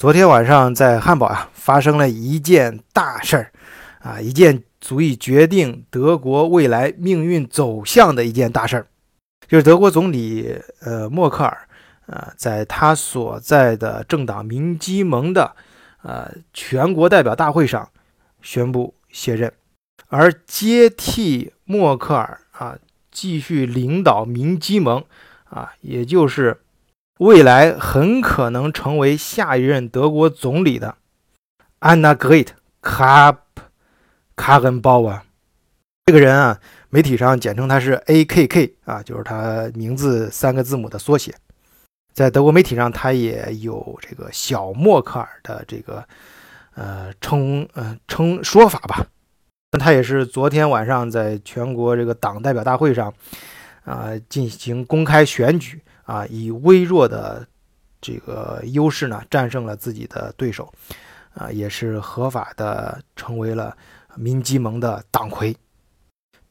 昨天晚上在汉堡啊，发生了一件大事儿，啊，一件足以决定德国未来命运走向的一件大事儿，就是德国总理呃默克尔，呃，在他所在的政党民基盟的呃全国代表大会上宣布卸任，而接替默克尔啊继续领导民基盟啊，也就是。未来很可能成为下一任德国总理的安娜·格 t 卡卡恩鲍尔这个人啊，媒体上简称他是 A.K.K 啊，就是他名字三个字母的缩写。在德国媒体上，他也有这个“小默克尔”的这个呃称呃称说法吧。他也是昨天晚上在全国这个党代表大会上啊进行公开选举。啊，以微弱的这个优势呢，战胜了自己的对手，啊，也是合法的成为了民基盟的党魁。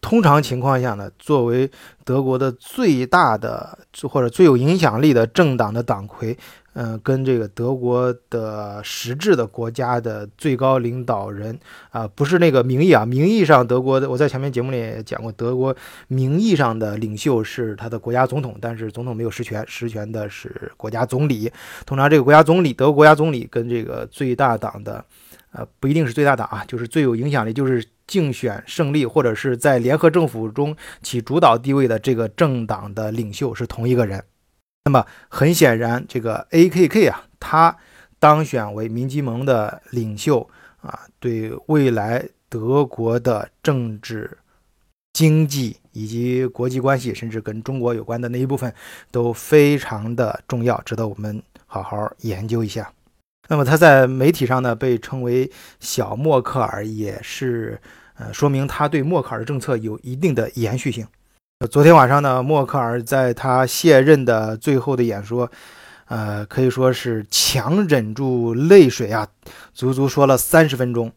通常情况下呢，作为德国的最大的或者最有影响力的政党的党魁。嗯，跟这个德国的实质的国家的最高领导人啊，不是那个名义啊，名义上德国的，我在前面节目里也讲过，德国名义上的领袖是他的国家总统，但是总统没有实权，实权的是国家总理。通常这个国家总理，德国国家总理跟这个最大党的，呃，不一定是最大党啊，就是最有影响力，就是竞选胜利或者是在联合政府中起主导地位的这个政党的领袖是同一个人。那么很显然，这个 A.K.K 啊，他当选为民基盟的领袖啊，对未来德国的政治、经济以及国际关系，甚至跟中国有关的那一部分，都非常的重要，值得我们好好研究一下。那么他在媒体上呢，被称为“小默克尔”，也是呃，说明他对默克尔的政策有一定的延续性。昨天晚上呢，默克尔在他卸任的最后的演说，呃，可以说是强忍住泪水啊，足足说了三十分钟。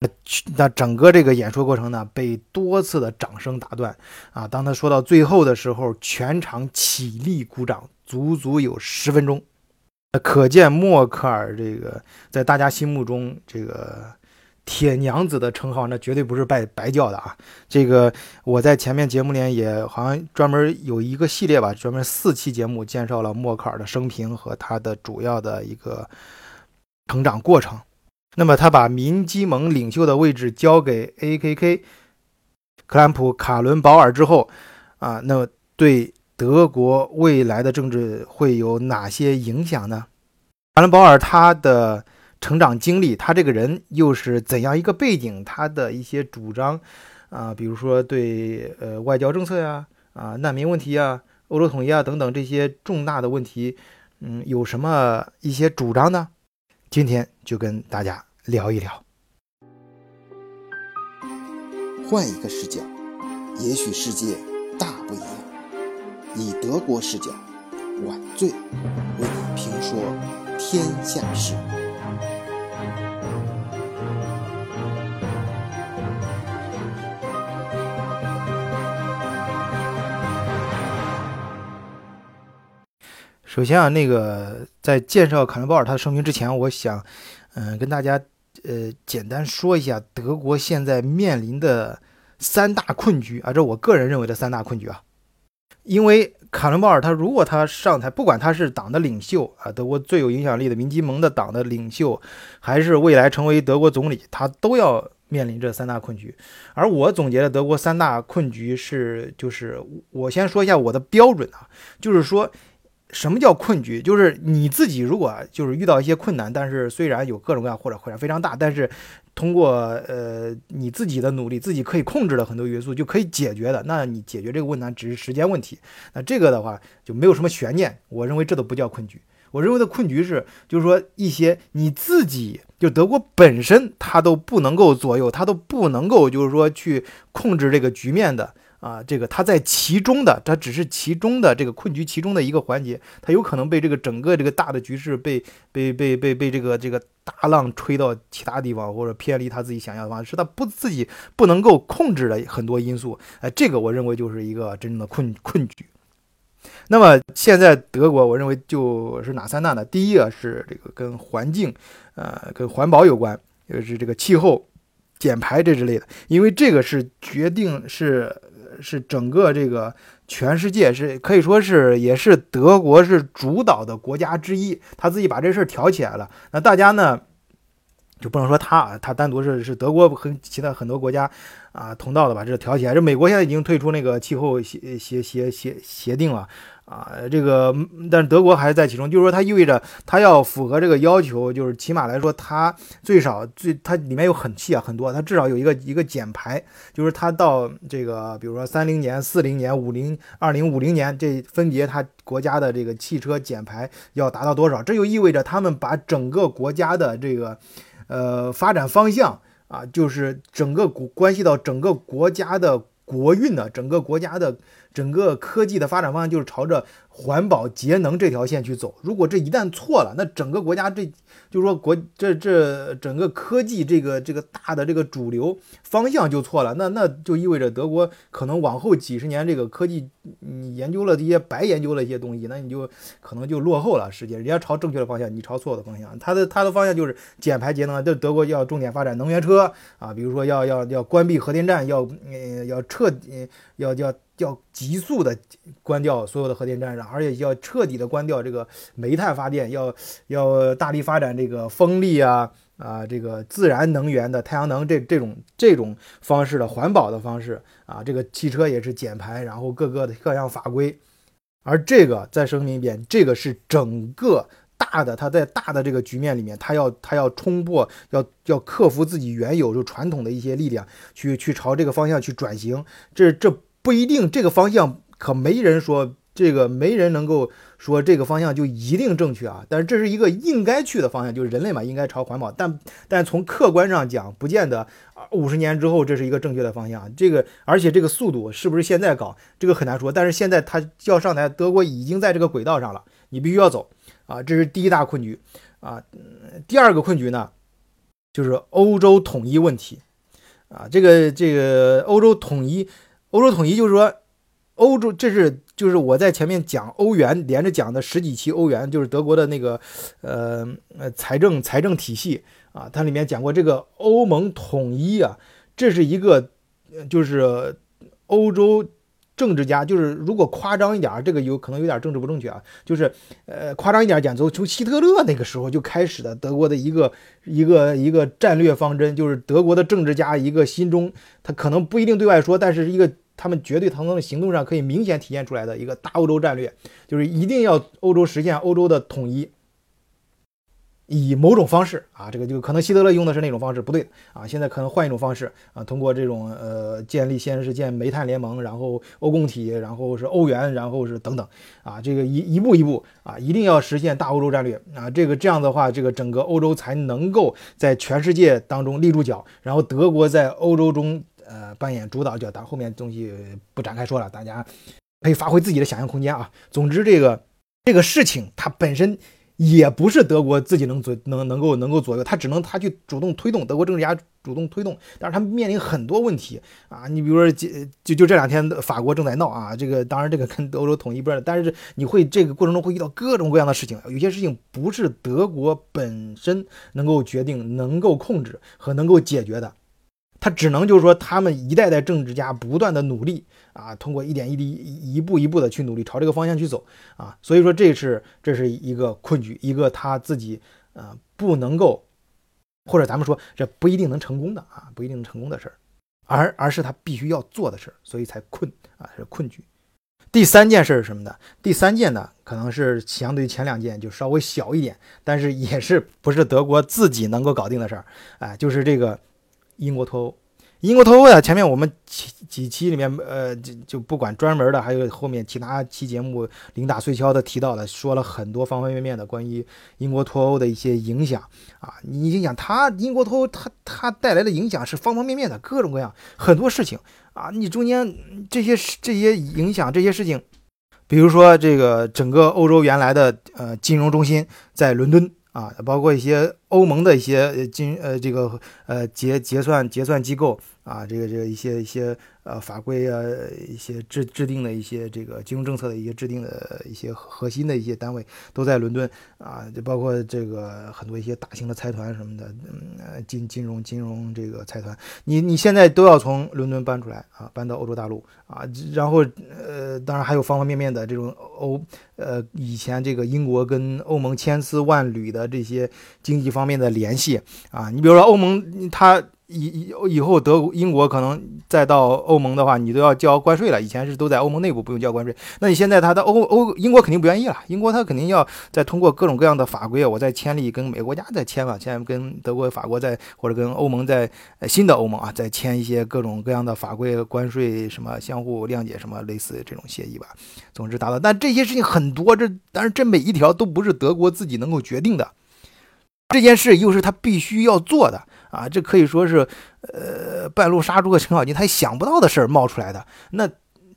那那整个这个演说过程呢，被多次的掌声打断啊。当他说到最后的时候，全场起立鼓掌，足足有十分钟。可见默克尔这个在大家心目中这个。铁娘子的称号，那绝对不是白白叫的啊！这个我在前面节目里也好像专门有一个系列吧，专门四期节目介绍了默克尔的生平和他的主要的一个成长过程。那么他把民基盟领袖的位置交给 A.K.K. 克兰普卡伦保尔之后，啊，那对德国未来的政治会有哪些影响呢？卡伦保尔他的。成长经历，他这个人又是怎样一个背景？他的一些主张，啊，比如说对呃外交政策呀，啊难民问题呀，欧洲统一啊等等这些重大的问题，嗯，有什么一些主张呢？今天就跟大家聊一聊。换一个视角，也许世界大不一样。以德国视角，晚醉为你评说天下事。首先啊，那个在介绍卡伦鲍尔他的生平之前，我想，嗯，跟大家呃简单说一下德国现在面临的三大困局啊，这我个人认为的三大困局啊。因为卡伦鲍尔他如果他上台，不管他是党的领袖啊，德国最有影响力的民基盟的党的领袖，还是未来成为德国总理，他都要面临这三大困局。而我总结的德国三大困局是，就是我先说一下我的标准啊，就是说。什么叫困局？就是你自己如果就是遇到一些困难，但是虽然有各种各样或者困难非常大，但是通过呃你自己的努力，自己可以控制的很多元素就可以解决的，那你解决这个问题只是时间问题。那这个的话就没有什么悬念。我认为这都不叫困局。我认为的困局是，就是说一些你自己就德国本身它都不能够左右，它都不能够就是说去控制这个局面的。啊，这个它在其中的，它只是其中的这个困局其中的一个环节，它有可能被这个整个这个大的局势被被被被被这个这个大浪吹到其他地方，或者偏离他自己想要的方式，是他不自己不能够控制的很多因素。哎，这个我认为就是一个真正的困困局。那么现在德国，我认为就是哪三大呢？第一个是这个跟环境，呃，跟环保有关，就是这个气候、减排这之类的，因为这个是决定是是整个这个全世界是可以说是也是德国是主导的国家之一，他自己把这事儿挑起来了，那大家呢？就不能说他啊，他单独是是德国和其他很多国家啊同道的把这挑起来。这美国现在已经退出那个气候协协协协协定了啊，这个但是德国还是在其中，就是说它意味着它要符合这个要求，就是起码来说它最少最它里面有很细啊很多，它至少有一个一个减排，就是它到这个比如说三零年、四零年、五零二零五零年这分别它国家的这个汽车减排要达到多少，这就意味着他们把整个国家的这个。呃，发展方向啊，就是整个国关系到整个国家的国运的，整个国家的整个科技的发展方向就是朝着。环保节能这条线去走，如果这一旦错了，那整个国家这就是说国这这整个科技这个这个大的这个主流方向就错了，那那就意味着德国可能往后几十年这个科技你研究了这些白研究了一些东西，那你就可能就落后了世界。人家朝正确的方向，你朝错的方向，它的它的方向就是减排节能。这德国要重点发展能源车啊，比如说要要要关闭核电站，要呃要彻底要要。要急速的关掉所有的核电站，而且要彻底的关掉这个煤炭发电，要要大力发展这个风力啊啊这个自然能源的太阳能这这种这种方式的环保的方式啊，这个汽车也是减排，然后各个的各项法规，而这个再声明一遍，这个是整个大的，它在大的这个局面里面，它要它要冲破，要要克服自己原有就传统的一些力量，去去朝这个方向去转型，这这。不一定这个方向可没人说这个没人能够说这个方向就一定正确啊，但是这是一个应该去的方向，就是人类嘛应该朝环保，但但从客观上讲，不见得五十年之后这是一个正确的方向。这个而且这个速度是不是现在搞这个很难说，但是现在他要上台，德国已经在这个轨道上了，你必须要走啊，这是第一大困局啊。第二个困局呢，就是欧洲统一问题啊，这个这个欧洲统一。欧洲统一就是说，欧洲这是就是我在前面讲欧元，连着讲的十几期欧元，就是德国的那个呃呃财政财政体系啊，它里面讲过这个欧盟统一啊，这是一个就是欧洲政治家，就是如果夸张一点，这个有可能有点政治不正确啊，就是呃夸张一点讲，从从希特勒那个时候就开始的德国的一个一个一个战略方针，就是德国的政治家一个心中他可能不一定对外说，但是一个。他们绝对从他们行动上可以明显体现出来的一个大欧洲战略，就是一定要欧洲实现欧洲的统一，以某种方式啊，这个就可能希特勒用的是那种方式不对啊，现在可能换一种方式啊，通过这种呃建立先是建煤炭联盟，然后欧共体，然后是欧元，然后是等等啊，这个一一步一步啊，一定要实现大欧洲战略啊，这个这样的话，这个整个欧洲才能够在全世界当中立住脚，然后德国在欧洲中。呃，扮演主导角，但后面东西不展开说了，大家可以发挥自己的想象空间啊。总之，这个这个事情它本身也不是德国自己能左能能够能够左右，他只能他去主动推动，德国政治家主动推动，但是他面临很多问题啊。你比如说，就就就这两天法国正在闹啊，这个当然这个跟欧洲统一不是，但是你会这个过程中会遇到各种各样的事情，有些事情不是德国本身能够决定、能够控制和能够解决的。他只能就是说，他们一代代政治家不断的努力啊，通过一点一滴、一步一步的去努力，朝这个方向去走啊。所以说，这是这是一个困局，一个他自己呃不能够，或者咱们说这不一定能成功的啊，不一定能成功的事儿，而而是他必须要做的事儿，所以才困啊，是困局。第三件事是什么呢？第三件呢，可能是相对于前两件就稍微小一点，但是也是不是德国自己能够搞定的事儿，哎，就是这个。英国脱欧，英国脱欧呀！前面我们几几期里面，呃，就就不管专门的，还有后面其他期节目零打碎敲的提到的，说了很多方方面面的关于英国脱欧的一些影响啊。你影响它，英国脱欧，它它带来的影响是方方面面的，各种各样很多事情啊。你中间这些这些影响这些事情，比如说这个整个欧洲原来的呃金融中心在伦敦。啊，包括一些欧盟的一些金呃这个呃结结算结算机构啊，这个这个一些一些呃法规啊，一些制制定的一些这个金融政策的一些制定的一些核心的一些单位都在伦敦啊，就包括这个很多一些大型的财团什么的，嗯，金金融金融这个财团，你你现在都要从伦敦搬出来啊，搬到欧洲大陆啊，然后呃，当然还有方方面面的这种欧呃以前这个英国跟欧盟千丝万缕的这些经济方面的联系啊，你比如说欧盟它。以以以后德国、英国可能再到欧盟的话，你都要交关税了。以前是都在欧盟内部不用交关税，那你现在他的欧欧英国肯定不愿意了。英国他肯定要再通过各种各样的法规，我再签立跟美国家再签吧，签跟德国、法国再或者跟欧盟在新的欧盟啊再签一些各种各样的法规、关税什么相互谅解什么类似这种协议吧。总之达到，但这些事情很多，这但是这每一条都不是德国自己能够决定的，这件事又是他必须要做的。啊，这可以说是，呃，半路杀出个程咬金，他也想不到的事儿冒出来的。那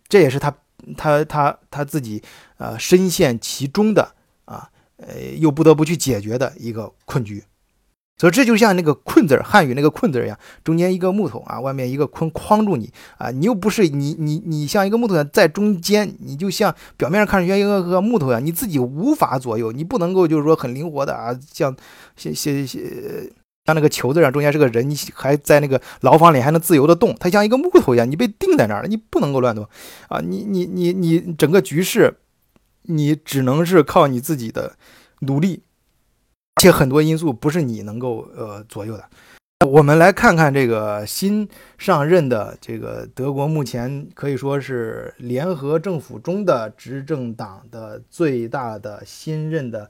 这也是他他他他自己呃深陷其中的啊，呃，又不得不去解决的一个困局。所以这就像那个“困”字儿，汉语那个“困”字儿一样，中间一个木头啊，外面一个坤框住你啊，你又不是你你你像一个木头在中间，你就像表面上看着像一个个木头一样，你自己无法左右，你不能够就是说很灵活的啊，像些些些。像那个球字上中间是个人，你还在那个牢房里还能自由的动，它像一个木头一样，你被定在那儿了，你不能够乱动啊！你你你你整个局势，你只能是靠你自己的努力，且很多因素不是你能够呃左右的。我们来看看这个新上任的这个德国，目前可以说是联合政府中的执政党的最大的新任的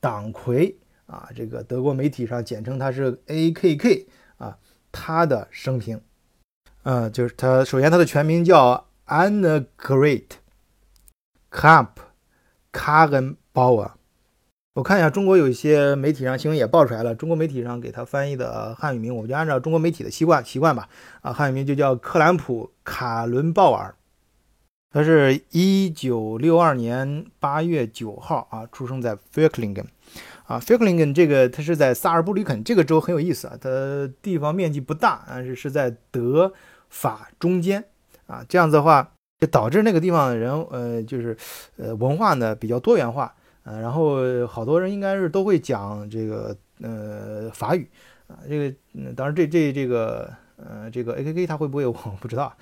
党魁。啊，这个德国媒体上简称他是 A.K.K. 啊，他的生平，呃，就是他首先他的全名叫 Annegret Kramp Karrenbauer。我看一下中国有一些媒体上新闻也爆出来了，中国媒体上给他翻译的汉语名，我们就按照中国媒体的习惯习惯吧。啊，汉语名就叫克兰普卡伦鲍尔。他是一九六二年八月九号啊，出生在 f e k l i n g e n 啊 f i k l i n g e n 这个他是在萨尔布吕肯这个州很有意思啊，它地方面积不大，但是是在德法中间啊，这样子的话就导致那个地方的人呃就是呃文化呢比较多元化呃，然后好多人应该是都会讲这个呃法语啊，这个当然这这这个呃这个 A K K 他会不会我不知道，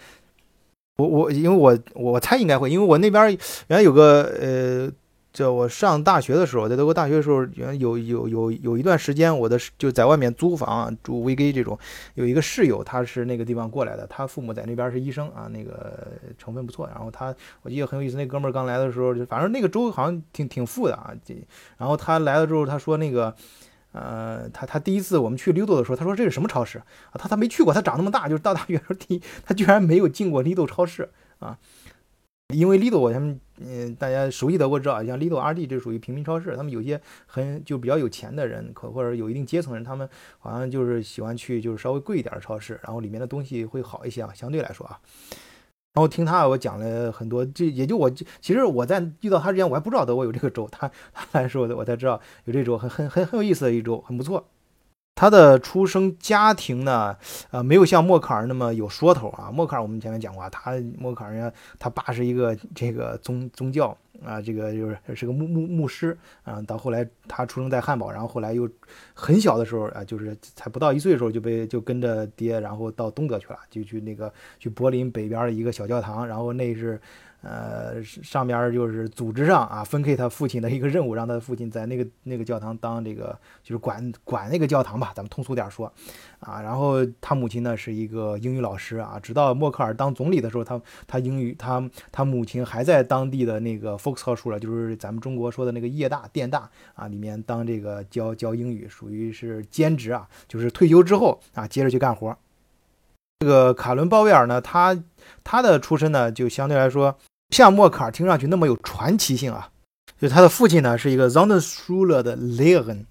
我我因为我我猜应该会，因为我那边原来有个呃。就我上大学的时候，在德国大学的时候，有有有有一段时间，我的就在外面租房住 VG 这种，有一个室友，他是那个地方过来的，他父母在那边是医生啊，那个成分不错。然后他，我记得很有意思，那哥们儿刚来的时候，就反正那个州好像挺挺富的啊。然后他来了之后，他说那个，呃，他他第一次我们去 Lido 的时候，他说这是什么超市啊？他他没去过，他长那么大，就是到大学时候第一，他居然没有进过 Lido 超市啊。因为 Lido，他们嗯，大家熟悉德国知道，像 Lido、RD 这属于平民超市，他们有些很就比较有钱的人，可或者有一定阶层的人，他们好像就是喜欢去就是稍微贵一点的超市，然后里面的东西会好一些啊，相对来说啊。然后听他我讲了很多，这也就我其实我在遇到他之前，我还不知道德国有这个州，他他来说我才知道有这州，很很很很有意思的一州，很不错。他的出生家庭呢，呃，没有像默克尔那么有说头啊。默克尔我们前面讲过，他默克尔人家他爸是一个这个宗宗教啊，这个就是是个牧牧牧师啊。到后来他出生在汉堡，然后后来又很小的时候啊，就是才不到一岁的时候就被就跟着爹，然后到东德去了，就去那个去柏林北边的一个小教堂，然后那是。呃，上边就是组织上啊，分配他父亲的一个任务，让他父亲在那个那个教堂当这个，就是管管那个教堂吧，咱们通俗点说，啊，然后他母亲呢是一个英语老师啊，直到默克尔当总理的时候，他他英语他他母亲还在当地的那个 Fox 就是咱们中国说的那个业大电大啊里面当这个教教英语，属于是兼职啊，就是退休之后啊接着去干活。这个卡伦鲍威尔呢，他他的出身呢就相对来说。像默卡尔听上去那么有传奇性啊，就他的父亲呢是一个 z o n d e r s c h u l e 的雷恩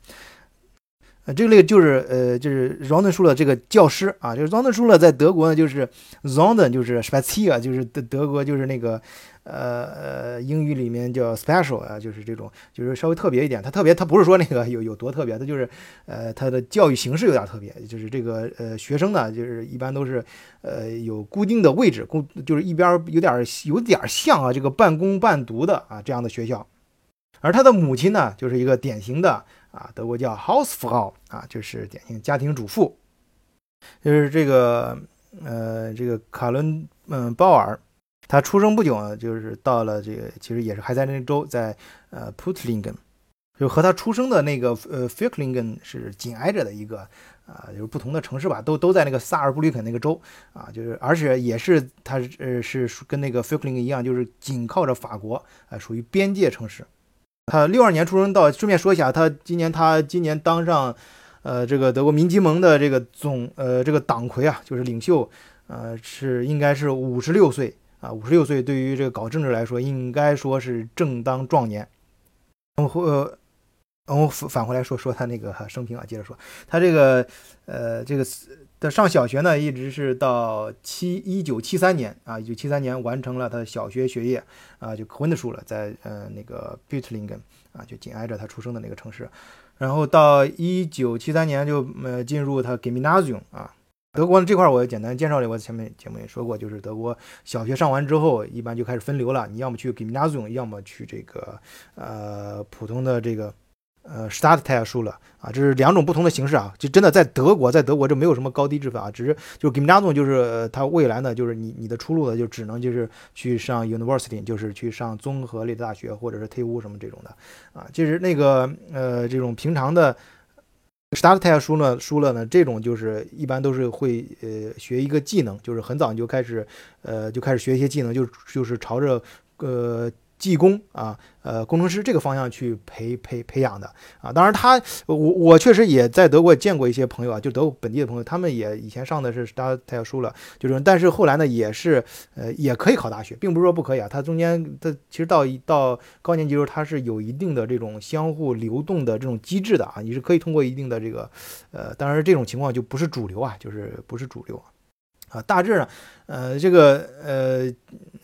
呃，这个就是呃，就是 r o n d e n s c h u l e 这个教师啊，就是 r o n d e n s c h u l 在德国呢，就是 r o n d e n 就是 s p e c i a 就是德德国就是那个呃呃英语里面叫 special 啊，就是这种就是稍微特别一点。它特别，它不是说那个有有多特别，他就是呃它的教育形式有点特别，就是这个呃学生呢，就是一般都是呃有固定的位置，固就是一边有点有点像啊这个半工半读的啊这样的学校。而他的母亲呢，就是一个典型的。啊，德国叫 Hausfrau 啊，就是典型家庭主妇，就是这个呃，这个卡伦嗯鲍尔，他出生不久呢，就是到了这个，其实也是还在那个州，在呃 Putlingen，就和他出生的那个呃 Ficklingen 是紧挨着的一个啊，就是不同的城市吧，都都在那个萨尔布吕肯那个州啊，就是而且也是他呃是跟那个 Ficklingen 一样，就是紧靠着法国啊，属于边界城市。他六二年出生，到顺便说一下，他今年他今年当上，呃，这个德国民基盟的这个总呃这个党魁啊，就是领袖，呃，是应该是五十六岁啊，五十六岁对于这个搞政治来说，应该说是正当壮年。然后呃，我们返回来说说他那个生平啊，接着说他这个呃这个。他上小学呢，一直是到七一九七三年啊，一九七三年完成了他的小学学业啊，就科文的书了，在呃那个 b u t l i n g e n 啊，就紧挨着他出生的那个城市。然后到一九七三年就呃进入他 Gymnasium 啊，德国这块我简单介绍了，我前面节目也说过，就是德国小学上完之后，一般就开始分流了，你要么去 Gymnasium，要么去这个呃普通的这个。呃，Stadtteil 了啊，这是两种不同的形式啊，就真的在德国，在德国这没有什么高低之分啊，只是就是 g y m n a s i u 就是它未来呢，就是你你的出路呢，就只能就是去上 University，就是去上综合类的大学或者是 TU 什么这种的啊，就是那个呃这种平常的 Stadtteil 书呢，书了呢，这种就是一般都是会呃学一个技能，就是很早就开始呃就开始学一些技能，就就是朝着呃。技工啊，呃，工程师这个方向去培培培养的啊。当然，他我我确实也在德国见过一些朋友啊，就德国本地的朋友，他们也以前上的是大太要书了，就是，但是后来呢，也是呃也可以考大学，并不是说不可以啊。他中间他其实到到高年级时候，他是有一定的这种相互流动的这种机制的啊，你是可以通过一定的这个呃，当然这种情况就不是主流啊，就是不是主流。啊大致上，呃，这个，呃，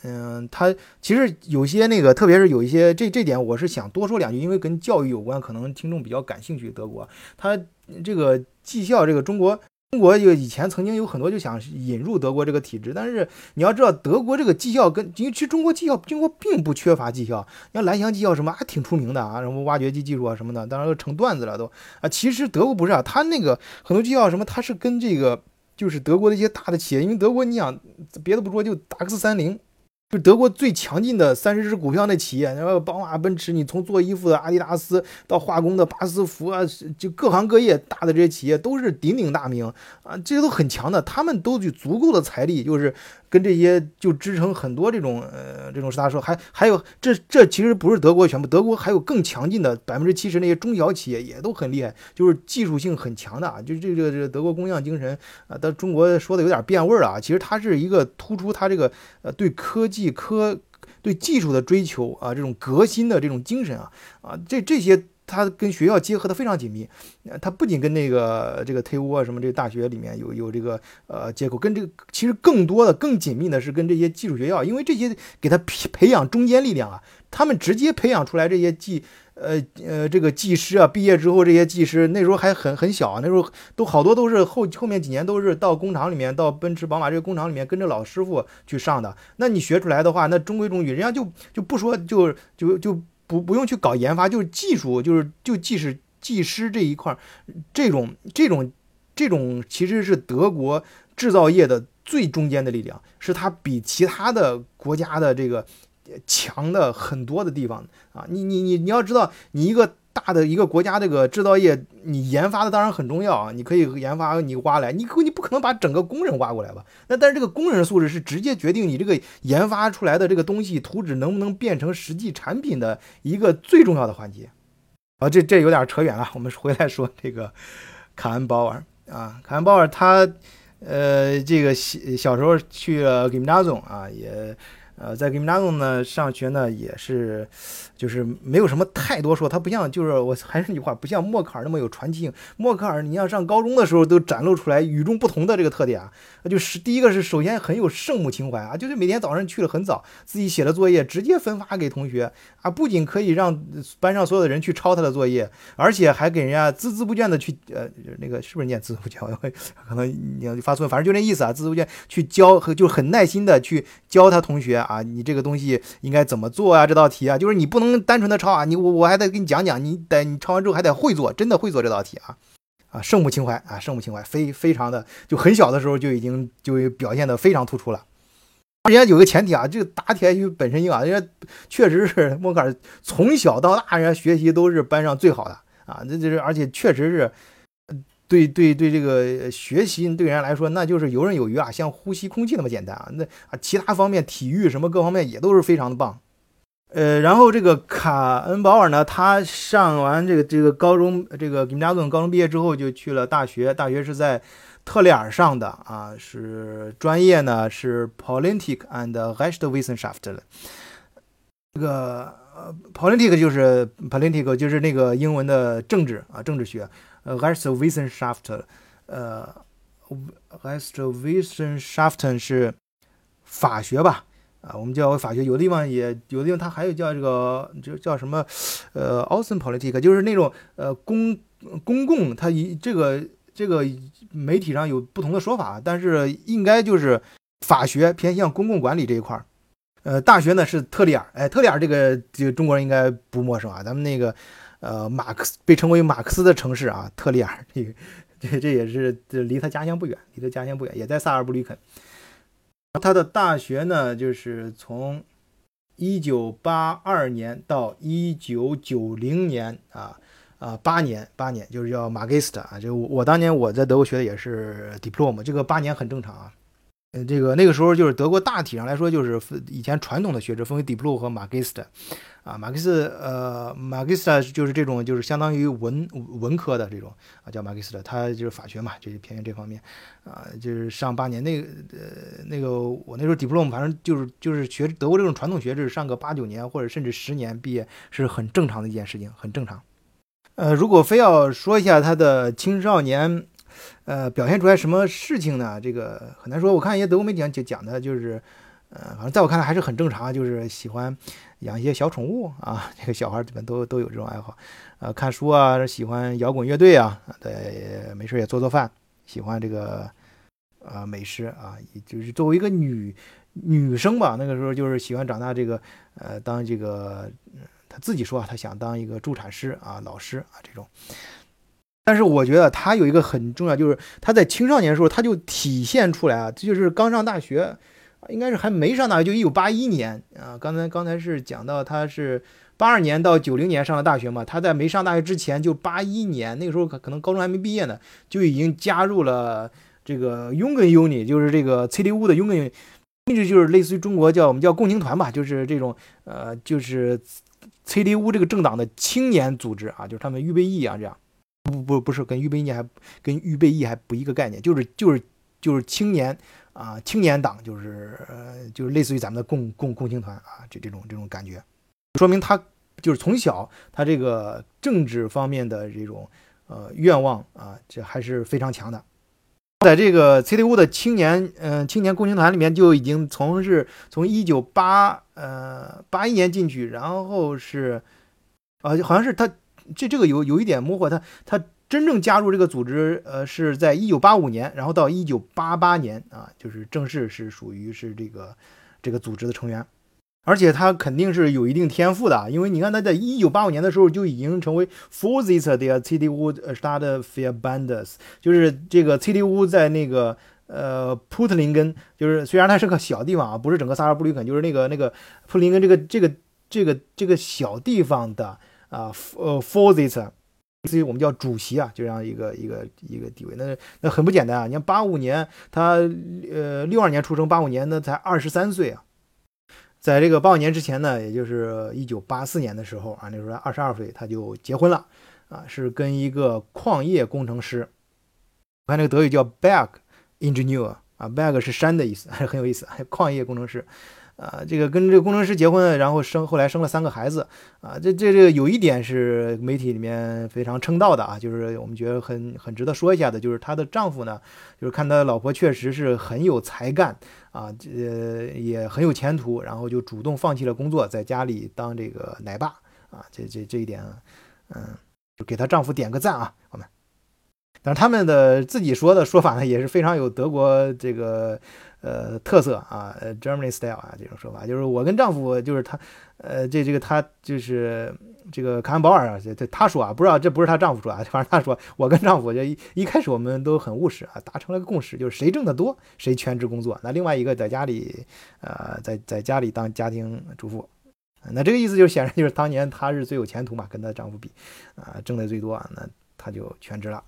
嗯，他其实有些那个，特别是有一些这这点，我是想多说两句，因为跟教育有关，可能听众比较感兴趣。德国，他这个技校，这个中国，中国就以前曾经有很多就想引入德国这个体制，但是你要知道，德国这个技校跟因为其实中国技校，中国并不缺乏技校，你像蓝翔技校什么还挺出名的啊，什么挖掘机技术啊什么的，当然都成段子了都啊。其实德国不是啊，他那个很多技校什么，他是跟这个。就是德国的一些大的企业，因为德国你想别的不说，就达克斯三菱，就德国最强劲的三十只股票那企业，然后宝马、奔驰，你从做衣服的阿迪达斯到化工的巴斯夫啊，就各行各业大的这些企业都是鼎鼎大名啊，这些都很强的，他们都有足够的财力，就是。跟这些就支撑很多这种呃这种是他说还还有这这其实不是德国全部，德国还有更强劲的百分之七十那些中小企业也都很厉害，就是技术性很强的啊，就这个这个德国工匠精神啊，但中国说的有点变味了啊，其实它是一个突出它这个呃对科技科对技术的追求啊，这种革新的这种精神啊啊这这些。它跟学校结合的非常紧密，它不仅跟那个这个 TU 啊什么这个大学里面有有这个呃接口，跟这个其实更多的更紧密的是跟这些技术学校，因为这些给他培培养中坚力量啊，他们直接培养出来这些技呃呃这个技师啊，毕业之后这些技师那时候还很很小啊，那时候都好多都是后后面几年都是到工厂里面，到奔驰宝马这个工厂里面跟着老师傅去上的，那你学出来的话，那中规中矩，人家就就不说就就就。不不用去搞研发，就是技术，就是就即使技师这一块，这种这种这种其实是德国制造业的最中间的力量，是它比其他的国家的这个强的很多的地方啊！你你你你要知道，你一个。大的一个国家，这个制造业，你研发的当然很重要啊！你可以研发，你挖来，你你不可能把整个工人挖过来吧？那但是这个工人素质是直接决定你这个研发出来的这个东西图纸能不能变成实际产品的一个最重要的环节。啊，这这有点扯远了，我们回来说这个卡恩鲍尔啊，卡恩鲍尔他呃这个小小时候去了 Gymnasium 啊，也呃，在 Gymnasium 呢上学呢也是，就是没有什么太多说，他不像就是我还是那句话，不像默克尔那么有传奇性。默克尔，你要上高中的时候都展露出来与众不同的这个特点啊，就是第一个是首先很有圣母情怀啊，就是每天早上去了很早，自己写的作业直接分发给同学啊，不仅可以让班上所有的人去抄他的作业，而且还给人家孜孜不倦的去呃那个是不是念孜孜不倦？可能你要发错，反正就那意思啊，孜孜不倦去教和就很耐心的去教他同学。啊，你这个东西应该怎么做啊？这道题啊，就是你不能单纯的抄啊，你我我还得给你讲讲，你得你抄完之后还得会做，真的会做这道题啊啊，圣母情怀啊，圣母情怀非非常的，就很小的时候就已经就表现的非常突出了。人家有个前提啊，这个答题本身硬啊，人家确实是 默克尔从小到大，人家学习都是班上最好的啊，这就是而且确实是。对对对，这个学习对人来说，那就是游刃有余啊，像呼吸空气那么简单啊。那啊，其他方面，体育什么各方面也都是非常的棒。呃，然后这个卡恩保尔呢，他上完这个这个高中，这个吉姆加顿高中毕业之后，就去了大学。大学是在特里尔上的啊，是专业呢是 Politik and Rechtswissenschaft。这个呃，Politik 就是 Politik 就是那个英文的政治啊，政治学。呃，Rechtswissenschaft，呃，Rechtswissenschaft 是法学吧？啊，我们叫法学。有的地方也有的地方它还有叫这个，就叫什么？呃，Außenpolitik，就是那种呃公公共，它一这个这个媒体上有不同的说法，但是应该就是法学偏向公共管理这一块儿。呃，大学呢是特里尔，哎，特里尔这个这个中国人应该不陌生啊，咱们那个。呃，马克思被称为马克思的城市啊，特里尔，这个这 这也是这离他家乡不远，离他家乡不远，也在萨尔布吕肯。他的大学呢，就是从一九八二年到一九九零年啊啊八年八年，就是叫马 t 斯特啊。就我当年我在德国学的也是 diploma，这个八年很正常啊。呃，这个那个时候就是德国大体上来说，就是以前传统的学制分为 diploma 和马 t 斯特。啊，马克思，呃，马克思就是这种，就是相当于文文科的这种啊，叫马克思的，他就是法学嘛，就是偏向这方面，啊，就是上八年那个，呃，那个我那时候 diplom 反正就是就是学德国这种传统学制，上个八九年或者甚至十年毕业是很正常的一件事情，很正常。呃，如果非要说一下他的青少年，呃，表现出来什么事情呢？这个很难说。我看一些德国媒体讲讲的就是。呃，反正在我看来还是很正常，就是喜欢养一些小宠物啊。这个小孩基本都都有这种爱好，呃，看书啊，喜欢摇滚乐队啊，对，没事也做做饭，喜欢这个呃美食啊，就是作为一个女女生吧，那个时候就是喜欢长大这个呃当这个，他自己说他想当一个助产师啊，老师啊这种。但是我觉得他有一个很重要，就是他在青少年的时候他就体现出来啊，这就是刚上大学。应该是还没上大学，就一九八一年啊。刚才刚才是讲到他是八二年到九零年上的大学嘛。他在没上大学之前，就八一年那个时候可可能高中还没毕业呢，就已经加入了这个 u n g Uni，就是这个 CDU 的 u n g Uni，就是类似于中国叫我们叫共青团吧，就是这种呃就是 CDU 这个政党的青年组织啊，就是他们预备役啊这样。不不不是跟预备役还跟预备役还不一个概念，就是就是就是青年。啊，青年党就是呃，就是类似于咱们的共共共青团啊，这这种这种感觉，说明他就是从小他这个政治方面的这种呃愿望啊，这还是非常强的。在这个 CDU 的青年嗯青年共青团里面，就已经从是从一九八呃八一年进去，然后是啊，好像是他这这个有有一点模糊，他他。真正加入这个组织，呃，是在一九八五年，然后到一九八八年啊，就是正式是属于是这个这个组织的成员，而且他肯定是有一定天赋的，因为你看他在一九八五年的时候就已经成为 Vorsitzender der CDU Stadtverband，就是这个 CDU 在那个呃普特林根，就是虽然它是个小地方啊，不是整个萨尔布吕肯，就是那个那个普林根这个这个这个这个小地方的啊呃 Vorsitzender。至于我们叫主席啊，就这样一个一个一个地位，那那很不简单啊！你看八五年他呃六二年出生，八五年呢才二十三岁啊，在这个八五年之前呢，也就是一九八四年的时候啊，那时候二十二岁他就结婚了啊，是跟一个矿业工程师，我看那个德语叫 Berg Engineer 啊，Berg 是山的意思，还 是很有意思，矿业工程师。啊，这个跟这个工程师结婚，然后生后来生了三个孩子，啊，这这这有一点是媒体里面非常称道的啊，就是我们觉得很很值得说一下的，就是她的丈夫呢，就是看他老婆确实是很有才干啊，这也很有前途，然后就主动放弃了工作，在家里当这个奶爸啊，这这这一点，嗯，就给她丈夫点个赞啊，我们。但是他们的自己说的说法呢，也是非常有德国这个呃特色啊，Germany style 啊这种说法，就是我跟丈夫就是他，呃这这个他就是这个卡恩保尔啊，这这他说啊，不知道这不是她丈夫说啊，反正他说我跟丈夫就一一开始我们都很务实啊，达成了个共识，就是谁挣得多谁全职工作，那另外一个在家里呃在在家里当家庭主妇，那这个意思就显然就是当年她是最有前途嘛，跟她丈夫比啊挣的最多啊，那她就全职了。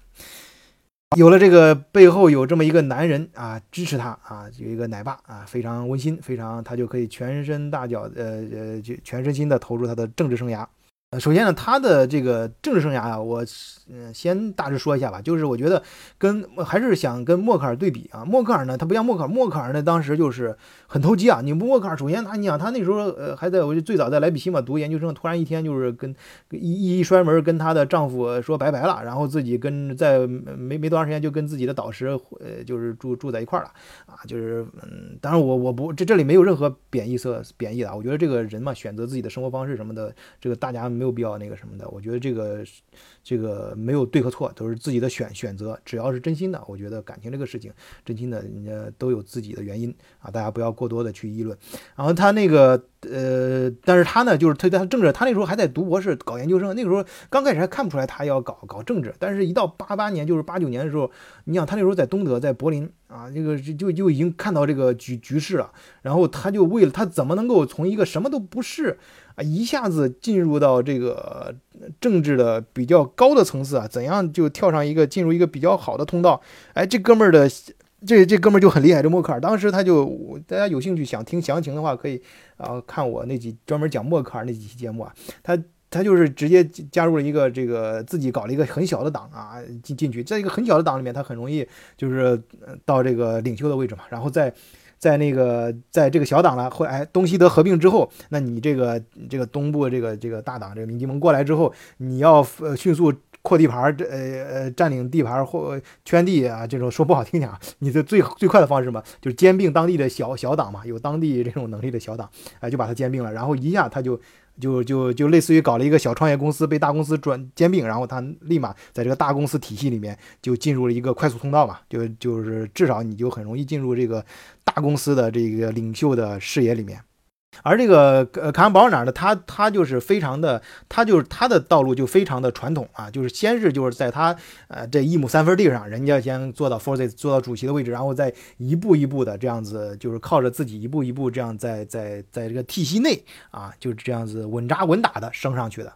有了这个背后有这么一个男人啊支持他啊，有一个奶爸啊，非常温馨，非常他就可以全身大脚呃呃就全身心的投入他的政治生涯。首先呢，他的这个政治生涯啊，我嗯先大致说一下吧。就是我觉得跟还是想跟默克尔对比啊。默克尔呢，他不像默克尔，默克尔呢当时就是很投机啊。你默克尔首先他，你想他那时候呃还在我就最早在莱比锡嘛读研究生，突然一天就是跟一一摔门跟他的丈夫说拜拜了，然后自己跟在没没多长时间就跟自己的导师呃就是住住在一块儿了啊。就是嗯，当然我我不这这里没有任何贬义色贬义的啊。我觉得这个人嘛，选择自己的生活方式什么的，这个大家。没没有必要那个什么的，我觉得这个这个没有对和错，都是自己的选选择。只要是真心的，我觉得感情这个事情，真心的人家都有自己的原因啊，大家不要过多的去议论。然后他那个。呃，但是他呢，就是他他政治，他那时候还在读博士，搞研究生。那个时候刚开始还看不出来他要搞搞政治，但是一到八八年，就是八九年的时候，你想他那时候在东德，在柏林啊，这个就就已经看到这个局局势了。然后他就为了他怎么能够从一个什么都不是啊，一下子进入到这个政治的比较高的层次啊，怎样就跳上一个进入一个比较好的通道？哎，这哥们儿的。这这哥们就很厉害，这默克尔当时他就，大家有兴趣想听详情的话，可以啊看我那几专门讲默克尔那几期节目啊。他他就是直接加入了一个这个自己搞了一个很小的党啊进进去，在一个很小的党里面，他很容易就是到这个领袖的位置嘛。然后在在那个在这个小党了，后来东西德合并之后，那你这个这个东部这个这个大党这个民进盟过来之后，你要呃迅速。扩地盘，这呃呃占领地盘或圈地啊，这种说不好听点啊，你的最最快的方式嘛，就是兼并当地的小小党嘛，有当地这种能力的小党，哎，就把它兼并了，然后一下他就就就就类似于搞了一个小创业公司，被大公司转兼并，然后他立马在这个大公司体系里面就进入了一个快速通道嘛，就就是至少你就很容易进入这个大公司的这个领袖的视野里面。而这个呃卡恩保尔哪呢？他他就是非常的，他就是他的道路就非常的传统啊，就是先是就是在他呃这一亩三分地上，人家先做到 f o r c e 做到主席的位置，然后再一步一步的这样子，就是靠着自己一步一步这样在在在这个体系内啊，就是这样子稳扎稳打的升上去的。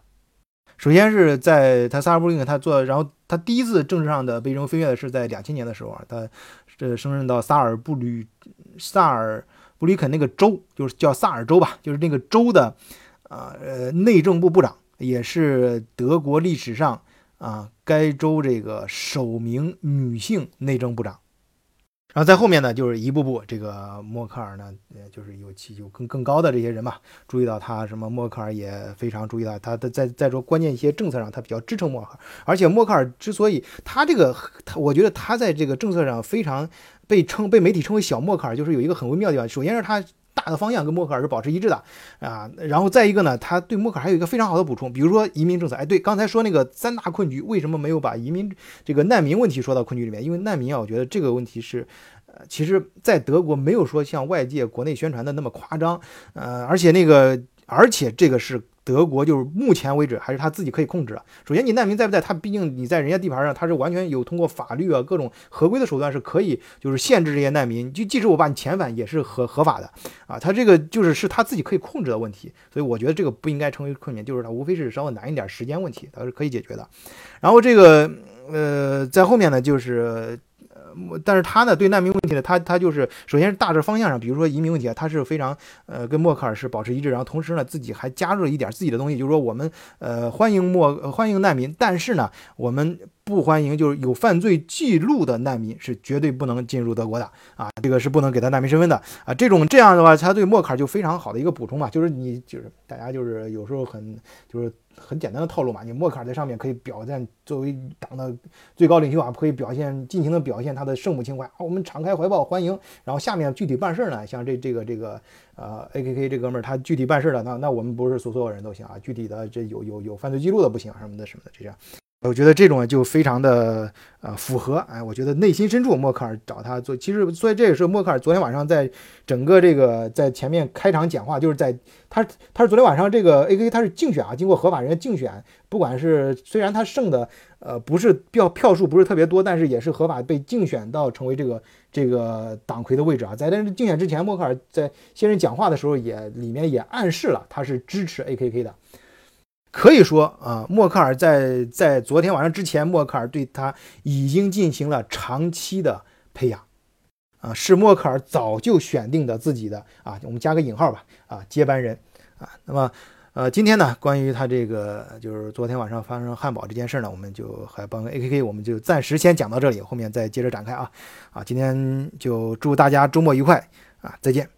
首先是在他萨尔布林，他做，然后他第一次政治上的被人飞跃的是在两千年的时候啊，他这升任到萨尔布吕萨尔。布里肯那个州就是叫萨尔州吧，就是那个州的，啊呃内政部部长，也是德国历史上啊该州这个首名女性内政部长。然后在后面呢，就是一步步这个默克尔呢，呃就是有其有更更高的这些人嘛，注意到他什么，默克尔也非常注意到他的在在说关键一些政策上，他比较支撑默克尔。而且默克尔之所以他这个他，我觉得他在这个政策上非常。被称被媒体称为小默克尔，就是有一个很微妙的地方。首先是他大的方向跟默克尔是保持一致的啊，然后再一个呢，他对默克尔还有一个非常好的补充，比如说移民政策。哎，对，刚才说那个三大困局，为什么没有把移民这个难民问题说到困局里面？因为难民啊，我觉得这个问题是，呃，其实在德国没有说像外界国内宣传的那么夸张，呃，而且那个，而且这个是。德国就是目前为止还是他自己可以控制的。首先，你难民在不在？他毕竟你在人家地盘上，他是完全有通过法律啊各种合规的手段是可以，就是限制这些难民。就即使我把你遣返，也是合合法的。啊。他这个就是是他自己可以控制的问题，所以我觉得这个不应该成为困难，就是他无非是稍微难一点时间问题，他是可以解决的。然后这个呃，在后面呢就是。但是他呢，对难民问题呢，他他就是首先是大致方向上，比如说移民问题啊，他是非常呃跟默克尔是保持一致，然后同时呢自己还加入了一点自己的东西，就是说我们呃欢迎默欢迎难民，但是呢我们不欢迎就是有犯罪记录的难民是绝对不能进入德国的啊，这个是不能给他难民身份的啊。这种这样的话，他对默克尔就非常好的一个补充嘛，就是你就是大家就是有时候很就是很简单的套路嘛，你默克尔在上面可以表现作为党的最高领袖啊，可以表现尽情的表现他的圣母情怀啊，我们敞开怀抱欢迎。然后下面具体办事呢，像这这个这个呃 A K K 这哥们儿他具体办事的，那那我们不是所所有人都行啊，具体的这有有有犯罪记录的不行啊什么的什么的这样。我觉得这种就非常的呃符合，哎，我觉得内心深处默克尔找他做，其实所以这也是默克尔昨天晚上在整个这个在前面开场讲话，就是在他他是昨天晚上这个 A K 他是竞选啊，经过合法人竞选，不管是虽然他胜的呃不是票票数不是特别多，但是也是合法被竞选到成为这个这个党魁的位置啊，在但是竞选之前，默克尔在先人讲话的时候也里面也暗示了他是支持 A K K 的。可以说啊，默克尔在在昨天晚上之前，默克尔对他已经进行了长期的培养，啊，是默克尔早就选定的自己的啊，我们加个引号吧，啊，接班人啊。那么，呃，今天呢，关于他这个就是昨天晚上发生汉堡这件事呢，我们就还帮 A K K，我们就暂时先讲到这里，后面再接着展开啊。啊，今天就祝大家周末愉快啊，再见。